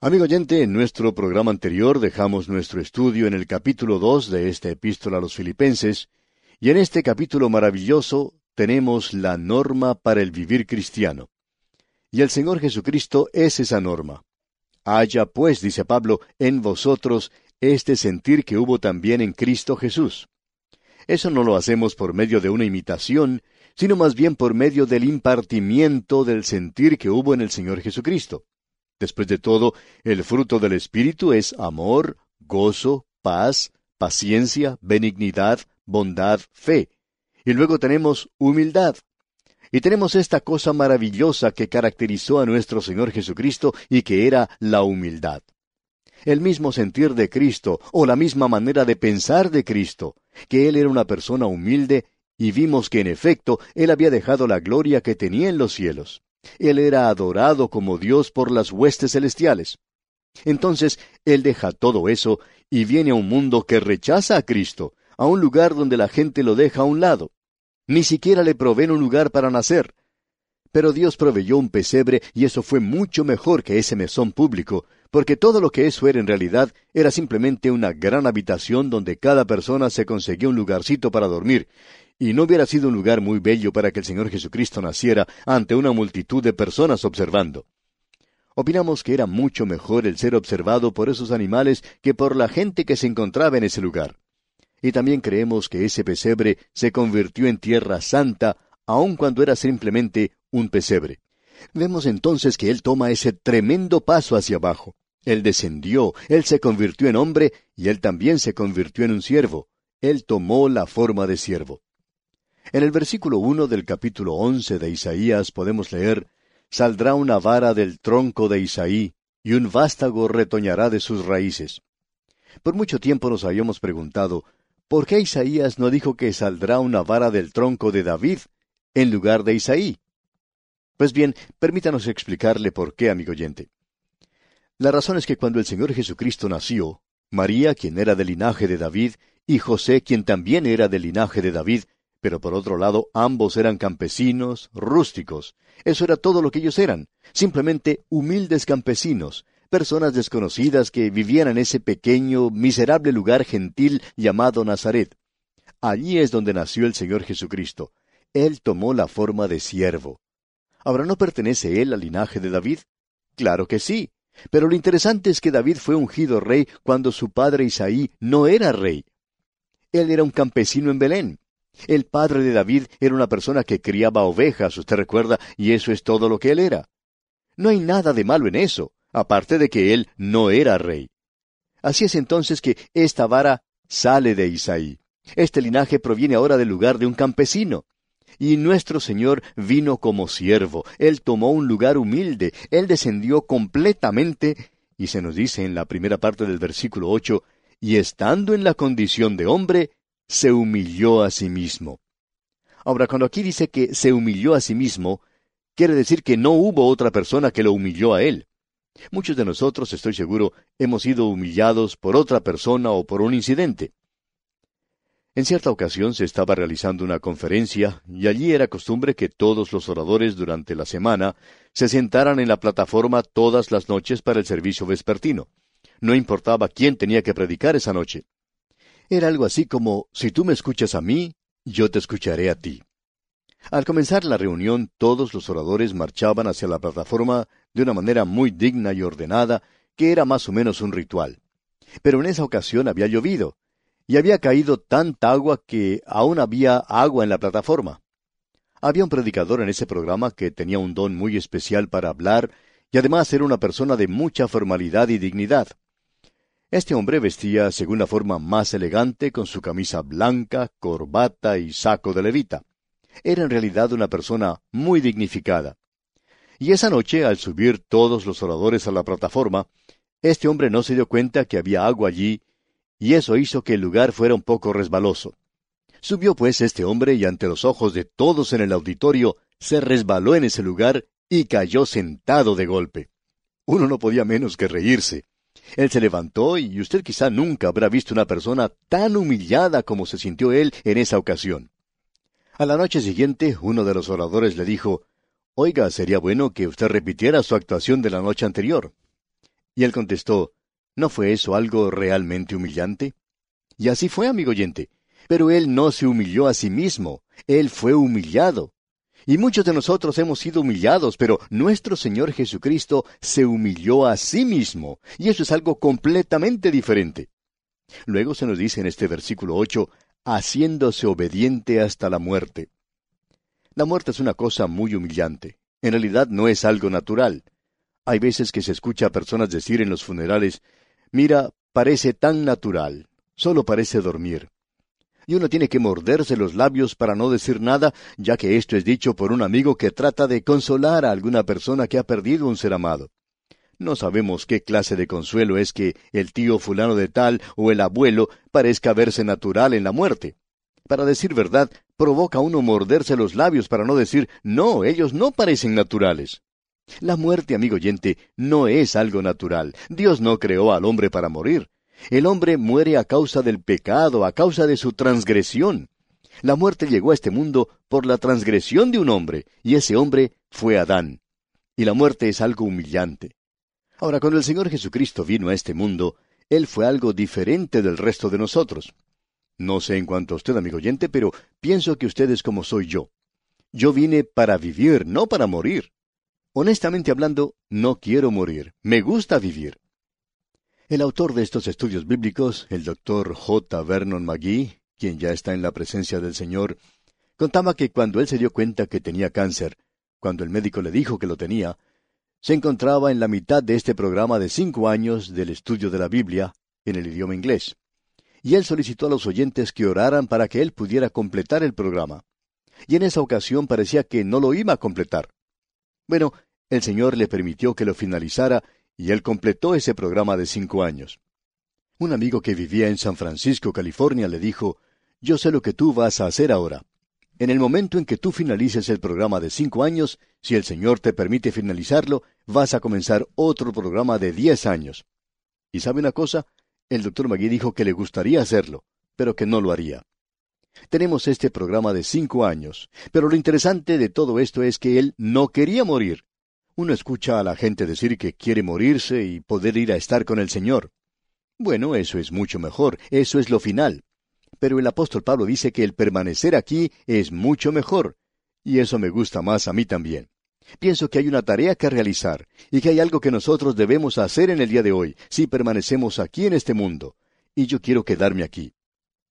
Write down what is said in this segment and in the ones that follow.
Amigo oyente, en nuestro programa anterior dejamos nuestro estudio en el capítulo dos de esta epístola a los filipenses, y en este capítulo maravilloso tenemos la norma para el vivir cristiano. Y el Señor Jesucristo es esa norma. Haya pues, dice Pablo, en vosotros este sentir que hubo también en Cristo Jesús. Eso no lo hacemos por medio de una imitación, sino más bien por medio del impartimiento del sentir que hubo en el Señor Jesucristo. Después de todo, el fruto del Espíritu es amor, gozo, paz, paciencia, benignidad, bondad, fe. Y luego tenemos humildad. Y tenemos esta cosa maravillosa que caracterizó a nuestro Señor Jesucristo y que era la humildad. El mismo sentir de Cristo, o la misma manera de pensar de Cristo, que Él era una persona humilde, y vimos que en efecto Él había dejado la gloria que tenía en los cielos. Él era adorado como Dios por las huestes celestiales. Entonces, Él deja todo eso y viene a un mundo que rechaza a Cristo, a un lugar donde la gente lo deja a un lado. Ni siquiera le proveen un lugar para nacer. Pero Dios proveyó un pesebre y eso fue mucho mejor que ese mesón público, porque todo lo que eso era en realidad era simplemente una gran habitación donde cada persona se conseguía un lugarcito para dormir, y no hubiera sido un lugar muy bello para que el Señor Jesucristo naciera ante una multitud de personas observando. Opinamos que era mucho mejor el ser observado por esos animales que por la gente que se encontraba en ese lugar. Y también creemos que ese pesebre se convirtió en tierra santa, aun cuando era simplemente un pesebre. Vemos entonces que Él toma ese tremendo paso hacia abajo. Él descendió, Él se convirtió en hombre, y Él también se convirtió en un siervo. Él tomó la forma de siervo. En el versículo uno del capítulo once de Isaías podemos leer Saldrá una vara del tronco de Isaí, y un vástago retoñará de sus raíces. Por mucho tiempo nos habíamos preguntado, ¿por qué Isaías no dijo que saldrá una vara del tronco de David en lugar de Isaí? Pues bien, permítanos explicarle por qué, amigo oyente. La razón es que cuando el Señor Jesucristo nació, María, quien era del linaje de David, y José, quien también era del linaje de David, pero por otro lado, ambos eran campesinos, rústicos. Eso era todo lo que ellos eran, simplemente humildes campesinos, personas desconocidas que vivían en ese pequeño, miserable lugar gentil llamado Nazaret. Allí es donde nació el Señor Jesucristo. Él tomó la forma de siervo. ¿Ahora no pertenece él al linaje de David? Claro que sí. Pero lo interesante es que David fue ungido rey cuando su padre Isaí no era rey. Él era un campesino en Belén. El padre de David era una persona que criaba ovejas, usted recuerda, y eso es todo lo que él era. No hay nada de malo en eso, aparte de que él no era rey. Así es entonces que esta vara sale de Isaí. Este linaje proviene ahora del lugar de un campesino. Y nuestro Señor vino como siervo, Él tomó un lugar humilde, Él descendió completamente, y se nos dice en la primera parte del versículo ocho, y estando en la condición de hombre, se humilló a sí mismo. Ahora, cuando aquí dice que se humilló a sí mismo, quiere decir que no hubo otra persona que lo humilló a él. Muchos de nosotros, estoy seguro, hemos sido humillados por otra persona o por un incidente. En cierta ocasión se estaba realizando una conferencia y allí era costumbre que todos los oradores durante la semana se sentaran en la plataforma todas las noches para el servicio vespertino. No importaba quién tenía que predicar esa noche. Era algo así como, si tú me escuchas a mí, yo te escucharé a ti. Al comenzar la reunión, todos los oradores marchaban hacia la plataforma de una manera muy digna y ordenada, que era más o menos un ritual. Pero en esa ocasión había llovido, y había caído tanta agua que aún había agua en la plataforma. Había un predicador en ese programa que tenía un don muy especial para hablar, y además era una persona de mucha formalidad y dignidad. Este hombre vestía según la forma más elegante con su camisa blanca, corbata y saco de levita. Era en realidad una persona muy dignificada. Y esa noche, al subir todos los oradores a la plataforma, este hombre no se dio cuenta que había agua allí, y eso hizo que el lugar fuera un poco resbaloso. Subió pues este hombre y ante los ojos de todos en el auditorio se resbaló en ese lugar y cayó sentado de golpe. Uno no podía menos que reírse. Él se levantó y usted quizá nunca habrá visto una persona tan humillada como se sintió él en esa ocasión. A la noche siguiente, uno de los oradores le dijo, Oiga, sería bueno que usted repitiera su actuación de la noche anterior. Y él contestó, ¿no fue eso algo realmente humillante? Y así fue, amigo oyente. Pero él no se humilló a sí mismo, él fue humillado. Y muchos de nosotros hemos sido humillados, pero nuestro Señor Jesucristo se humilló a sí mismo, y eso es algo completamente diferente. Luego se nos dice en este versículo 8, haciéndose obediente hasta la muerte. La muerte es una cosa muy humillante. En realidad no es algo natural. Hay veces que se escucha a personas decir en los funerales, mira, parece tan natural, solo parece dormir y uno tiene que morderse los labios para no decir nada, ya que esto es dicho por un amigo que trata de consolar a alguna persona que ha perdido un ser amado. No sabemos qué clase de consuelo es que el tío fulano de tal o el abuelo parezca verse natural en la muerte. Para decir verdad, provoca a uno morderse los labios para no decir, no, ellos no parecen naturales. La muerte, amigo oyente, no es algo natural. Dios no creó al hombre para morir. El hombre muere a causa del pecado, a causa de su transgresión. La muerte llegó a este mundo por la transgresión de un hombre, y ese hombre fue Adán. Y la muerte es algo humillante. Ahora, cuando el Señor Jesucristo vino a este mundo, Él fue algo diferente del resto de nosotros. No sé en cuanto a usted, amigo oyente, pero pienso que usted es como soy yo. Yo vine para vivir, no para morir. Honestamente hablando, no quiero morir. Me gusta vivir. El autor de estos estudios bíblicos, el doctor J. Vernon McGee, quien ya está en la presencia del Señor, contaba que cuando él se dio cuenta que tenía cáncer, cuando el médico le dijo que lo tenía, se encontraba en la mitad de este programa de cinco años del estudio de la Biblia en el idioma inglés. Y él solicitó a los oyentes que oraran para que él pudiera completar el programa. Y en esa ocasión parecía que no lo iba a completar. Bueno, el Señor le permitió que lo finalizara y él completó ese programa de cinco años. Un amigo que vivía en San Francisco, California, le dijo, Yo sé lo que tú vas a hacer ahora. En el momento en que tú finalices el programa de cinco años, si el Señor te permite finalizarlo, vas a comenzar otro programa de diez años. ¿Y sabe una cosa? El doctor Magui dijo que le gustaría hacerlo, pero que no lo haría. Tenemos este programa de cinco años, pero lo interesante de todo esto es que él no quería morir. Uno escucha a la gente decir que quiere morirse y poder ir a estar con el Señor. Bueno, eso es mucho mejor, eso es lo final. Pero el apóstol Pablo dice que el permanecer aquí es mucho mejor, y eso me gusta más a mí también. Pienso que hay una tarea que realizar, y que hay algo que nosotros debemos hacer en el día de hoy, si permanecemos aquí en este mundo, y yo quiero quedarme aquí.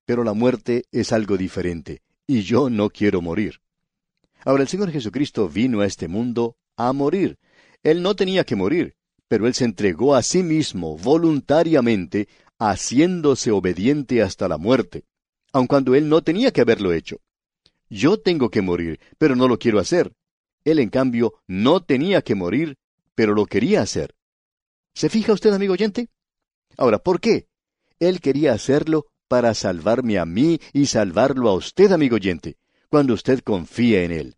Pero la muerte es algo diferente, y yo no quiero morir. Ahora el Señor Jesucristo vino a este mundo a morir. Él no tenía que morir, pero él se entregó a sí mismo voluntariamente, haciéndose obediente hasta la muerte, aun cuando él no tenía que haberlo hecho. Yo tengo que morir, pero no lo quiero hacer. Él, en cambio, no tenía que morir, pero lo quería hacer. ¿Se fija usted, amigo oyente? Ahora, ¿por qué? Él quería hacerlo para salvarme a mí y salvarlo a usted, amigo oyente, cuando usted confía en Él.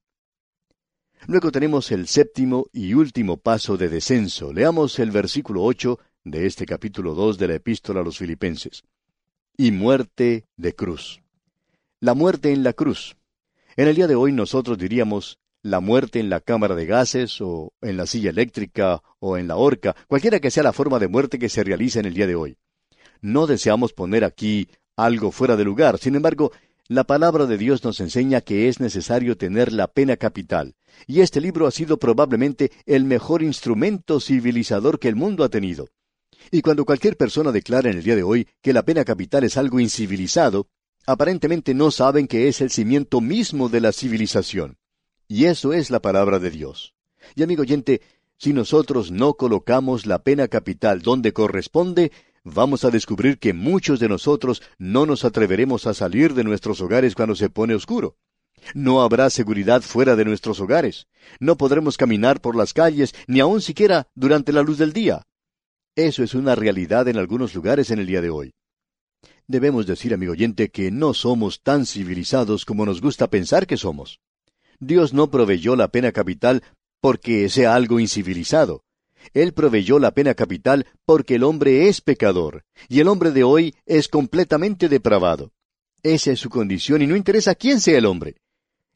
Luego tenemos el séptimo y último paso de descenso. Leamos el versículo ocho de este capítulo dos de la epístola a los filipenses. Y muerte de cruz. La muerte en la cruz. En el día de hoy nosotros diríamos la muerte en la cámara de gases o en la silla eléctrica o en la horca, cualquiera que sea la forma de muerte que se realiza en el día de hoy. No deseamos poner aquí algo fuera de lugar, sin embargo, la palabra de Dios nos enseña que es necesario tener la pena capital, y este libro ha sido probablemente el mejor instrumento civilizador que el mundo ha tenido. Y cuando cualquier persona declara en el día de hoy que la pena capital es algo incivilizado, aparentemente no saben que es el cimiento mismo de la civilización. Y eso es la palabra de Dios. Y amigo oyente, si nosotros no colocamos la pena capital donde corresponde, vamos a descubrir que muchos de nosotros no nos atreveremos a salir de nuestros hogares cuando se pone oscuro. No habrá seguridad fuera de nuestros hogares. No podremos caminar por las calles, ni aun siquiera durante la luz del día. Eso es una realidad en algunos lugares en el día de hoy. Debemos decir, amigo oyente, que no somos tan civilizados como nos gusta pensar que somos. Dios no proveyó la pena capital porque sea algo incivilizado. Él proveyó la pena capital porque el hombre es pecador, y el hombre de hoy es completamente depravado. Esa es su condición y no interesa quién sea el hombre.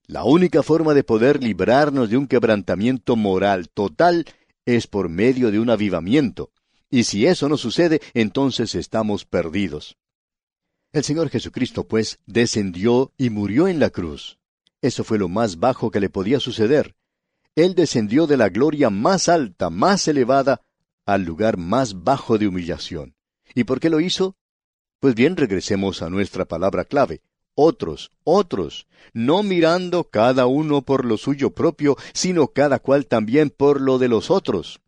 La única forma de poder librarnos de un quebrantamiento moral total es por medio de un avivamiento. Y si eso no sucede, entonces estamos perdidos. El Señor Jesucristo, pues, descendió y murió en la cruz. Eso fue lo más bajo que le podía suceder. Él descendió de la gloria más alta, más elevada, al lugar más bajo de humillación. ¿Y por qué lo hizo? Pues bien, regresemos a nuestra palabra clave. Otros, otros, no mirando cada uno por lo suyo propio, sino cada cual también por lo de los otros.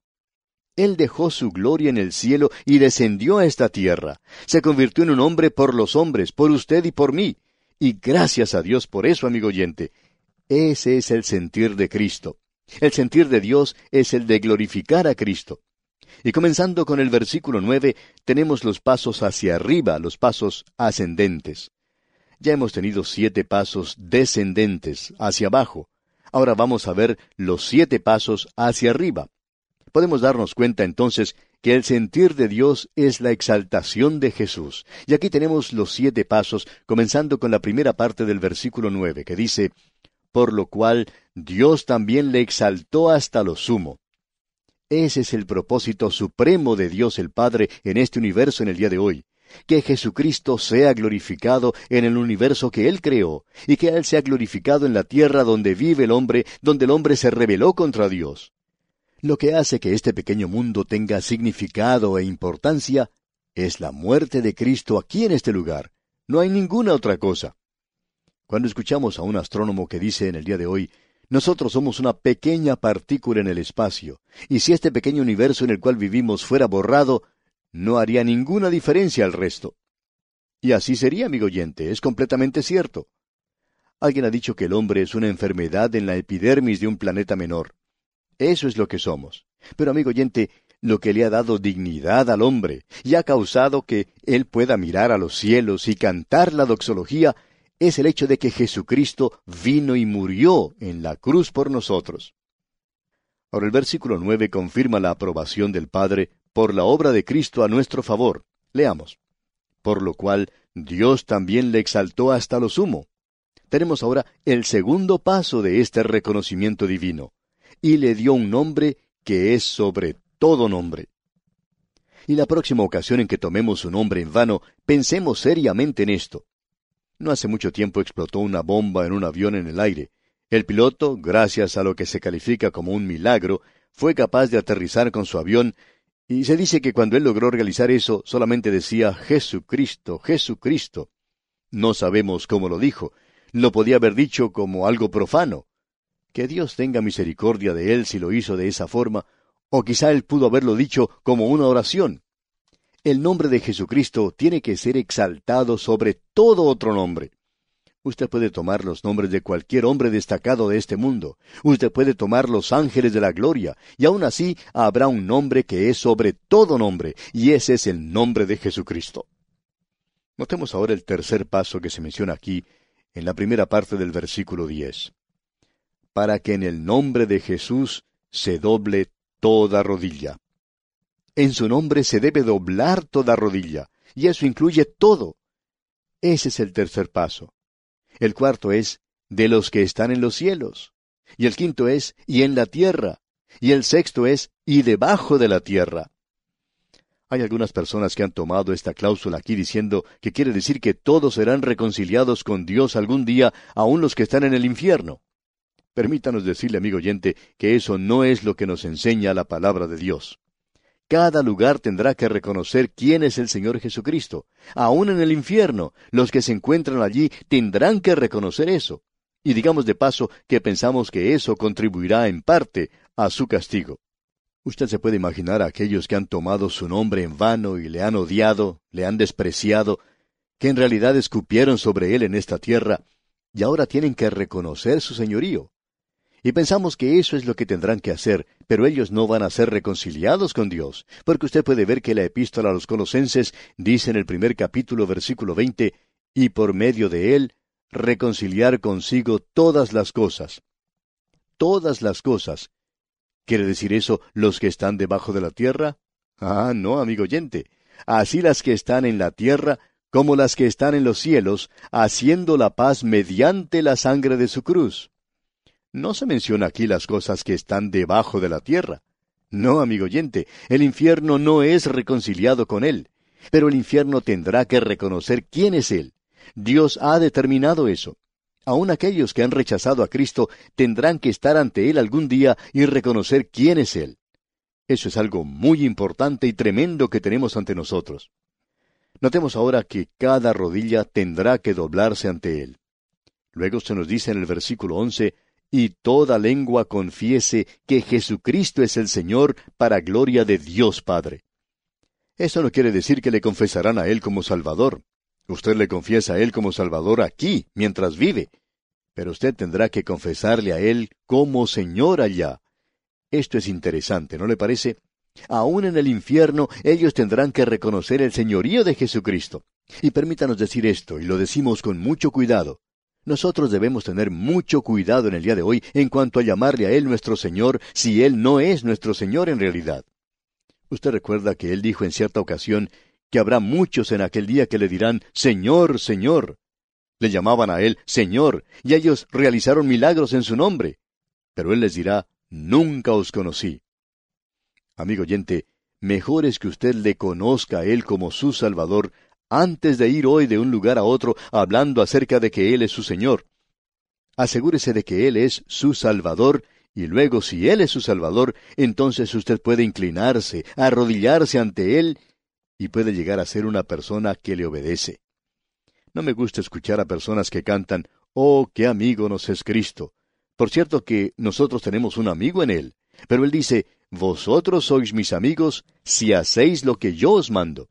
Él dejó su gloria en el cielo y descendió a esta tierra. Se convirtió en un hombre por los hombres, por usted y por mí. Y gracias a Dios por eso, amigo oyente. Ese es el sentir de Cristo. El sentir de Dios es el de glorificar a Cristo. Y comenzando con el versículo nueve, tenemos los pasos hacia arriba, los pasos ascendentes. Ya hemos tenido siete pasos descendentes, hacia abajo. Ahora vamos a ver los siete pasos hacia arriba. Podemos darnos cuenta entonces que el sentir de Dios es la exaltación de Jesús. Y aquí tenemos los siete pasos, comenzando con la primera parte del versículo nueve, que dice, Por lo cual Dios también le exaltó hasta lo sumo. Ese es el propósito supremo de Dios el Padre en este universo en el día de hoy que Jesucristo sea glorificado en el universo que Él creó, y que Él sea glorificado en la tierra donde vive el hombre, donde el hombre se rebeló contra Dios. Lo que hace que este pequeño mundo tenga significado e importancia es la muerte de Cristo aquí en este lugar. No hay ninguna otra cosa. Cuando escuchamos a un astrónomo que dice en el día de hoy, nosotros somos una pequeña partícula en el espacio, y si este pequeño universo en el cual vivimos fuera borrado, no haría ninguna diferencia al resto. Y así sería, amigo oyente, es completamente cierto. Alguien ha dicho que el hombre es una enfermedad en la epidermis de un planeta menor. Eso es lo que somos. Pero, amigo oyente, lo que le ha dado dignidad al hombre y ha causado que él pueda mirar a los cielos y cantar la doxología es el hecho de que Jesucristo vino y murió en la cruz por nosotros. Ahora el versículo nueve confirma la aprobación del Padre por la obra de Cristo a nuestro favor. Leamos. Por lo cual Dios también le exaltó hasta lo sumo. Tenemos ahora el segundo paso de este reconocimiento divino, y le dio un nombre que es sobre todo nombre. Y la próxima ocasión en que tomemos su nombre en vano, pensemos seriamente en esto. No hace mucho tiempo explotó una bomba en un avión en el aire. El piloto, gracias a lo que se califica como un milagro, fue capaz de aterrizar con su avión y se dice que cuando él logró realizar eso, solamente decía Jesucristo, Jesucristo. No sabemos cómo lo dijo. Lo podía haber dicho como algo profano. Que Dios tenga misericordia de él si lo hizo de esa forma, o quizá él pudo haberlo dicho como una oración. El nombre de Jesucristo tiene que ser exaltado sobre todo otro nombre. Usted puede tomar los nombres de cualquier hombre destacado de este mundo. Usted puede tomar los ángeles de la gloria, y aún así habrá un nombre que es sobre todo nombre, y ese es el nombre de Jesucristo. Notemos ahora el tercer paso que se menciona aquí, en la primera parte del versículo diez. Para que en el nombre de Jesús se doble toda rodilla. En su nombre se debe doblar toda rodilla, y eso incluye todo. Ese es el tercer paso. El cuarto es, de los que están en los cielos. Y el quinto es, y en la tierra. Y el sexto es, y debajo de la tierra. Hay algunas personas que han tomado esta cláusula aquí diciendo que quiere decir que todos serán reconciliados con Dios algún día, aun los que están en el infierno. Permítanos decirle, amigo oyente, que eso no es lo que nos enseña la palabra de Dios. Cada lugar tendrá que reconocer quién es el Señor Jesucristo. Aún en el infierno, los que se encuentran allí tendrán que reconocer eso. Y digamos de paso que pensamos que eso contribuirá en parte a su castigo. Usted se puede imaginar a aquellos que han tomado su nombre en vano y le han odiado, le han despreciado, que en realidad escupieron sobre él en esta tierra, y ahora tienen que reconocer su señorío. Y pensamos que eso es lo que tendrán que hacer, pero ellos no van a ser reconciliados con Dios, porque usted puede ver que la epístola a los colosenses dice en el primer capítulo versículo veinte, y por medio de él reconciliar consigo todas las cosas. Todas las cosas. ¿Quiere decir eso los que están debajo de la tierra? Ah, no, amigo oyente. Así las que están en la tierra como las que están en los cielos, haciendo la paz mediante la sangre de su cruz. No se menciona aquí las cosas que están debajo de la tierra. No, amigo oyente, el infierno no es reconciliado con Él, pero el infierno tendrá que reconocer quién es Él. Dios ha determinado eso. Aun aquellos que han rechazado a Cristo tendrán que estar ante Él algún día y reconocer quién es Él. Eso es algo muy importante y tremendo que tenemos ante nosotros. Notemos ahora que cada rodilla tendrá que doblarse ante Él. Luego se nos dice en el versículo once, y toda lengua confiese que Jesucristo es el Señor para gloria de Dios Padre. Eso no quiere decir que le confesarán a Él como Salvador. Usted le confiesa a Él como Salvador aquí, mientras vive. Pero usted tendrá que confesarle a Él como Señor allá. Esto es interesante, ¿no le parece? Aún en el infierno ellos tendrán que reconocer el señorío de Jesucristo. Y permítanos decir esto, y lo decimos con mucho cuidado. Nosotros debemos tener mucho cuidado en el día de hoy en cuanto a llamarle a Él nuestro Señor si Él no es nuestro Señor en realidad. Usted recuerda que Él dijo en cierta ocasión que habrá muchos en aquel día que le dirán Señor, Señor. Le llamaban a Él Señor, y ellos realizaron milagros en su nombre. Pero Él les dirá Nunca os conocí. Amigo oyente, mejor es que usted le conozca a Él como su Salvador antes de ir hoy de un lugar a otro hablando acerca de que Él es su Señor. Asegúrese de que Él es su Salvador, y luego si Él es su Salvador, entonces usted puede inclinarse, arrodillarse ante Él, y puede llegar a ser una persona que le obedece. No me gusta escuchar a personas que cantan, Oh, qué amigo nos es Cristo. Por cierto que nosotros tenemos un amigo en Él, pero Él dice, Vosotros sois mis amigos si hacéis lo que yo os mando.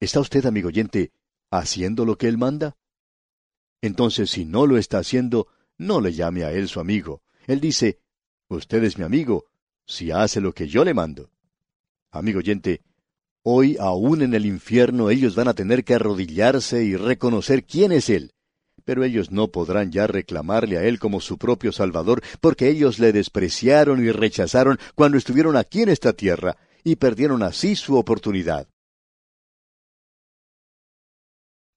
¿Está usted, amigo oyente, haciendo lo que Él manda? Entonces, si no lo está haciendo, no le llame a Él su amigo. Él dice, Usted es mi amigo, si hace lo que yo le mando. Amigo oyente, hoy aún en el infierno ellos van a tener que arrodillarse y reconocer quién es Él. Pero ellos no podrán ya reclamarle a Él como su propio Salvador, porque ellos le despreciaron y rechazaron cuando estuvieron aquí en esta tierra, y perdieron así su oportunidad.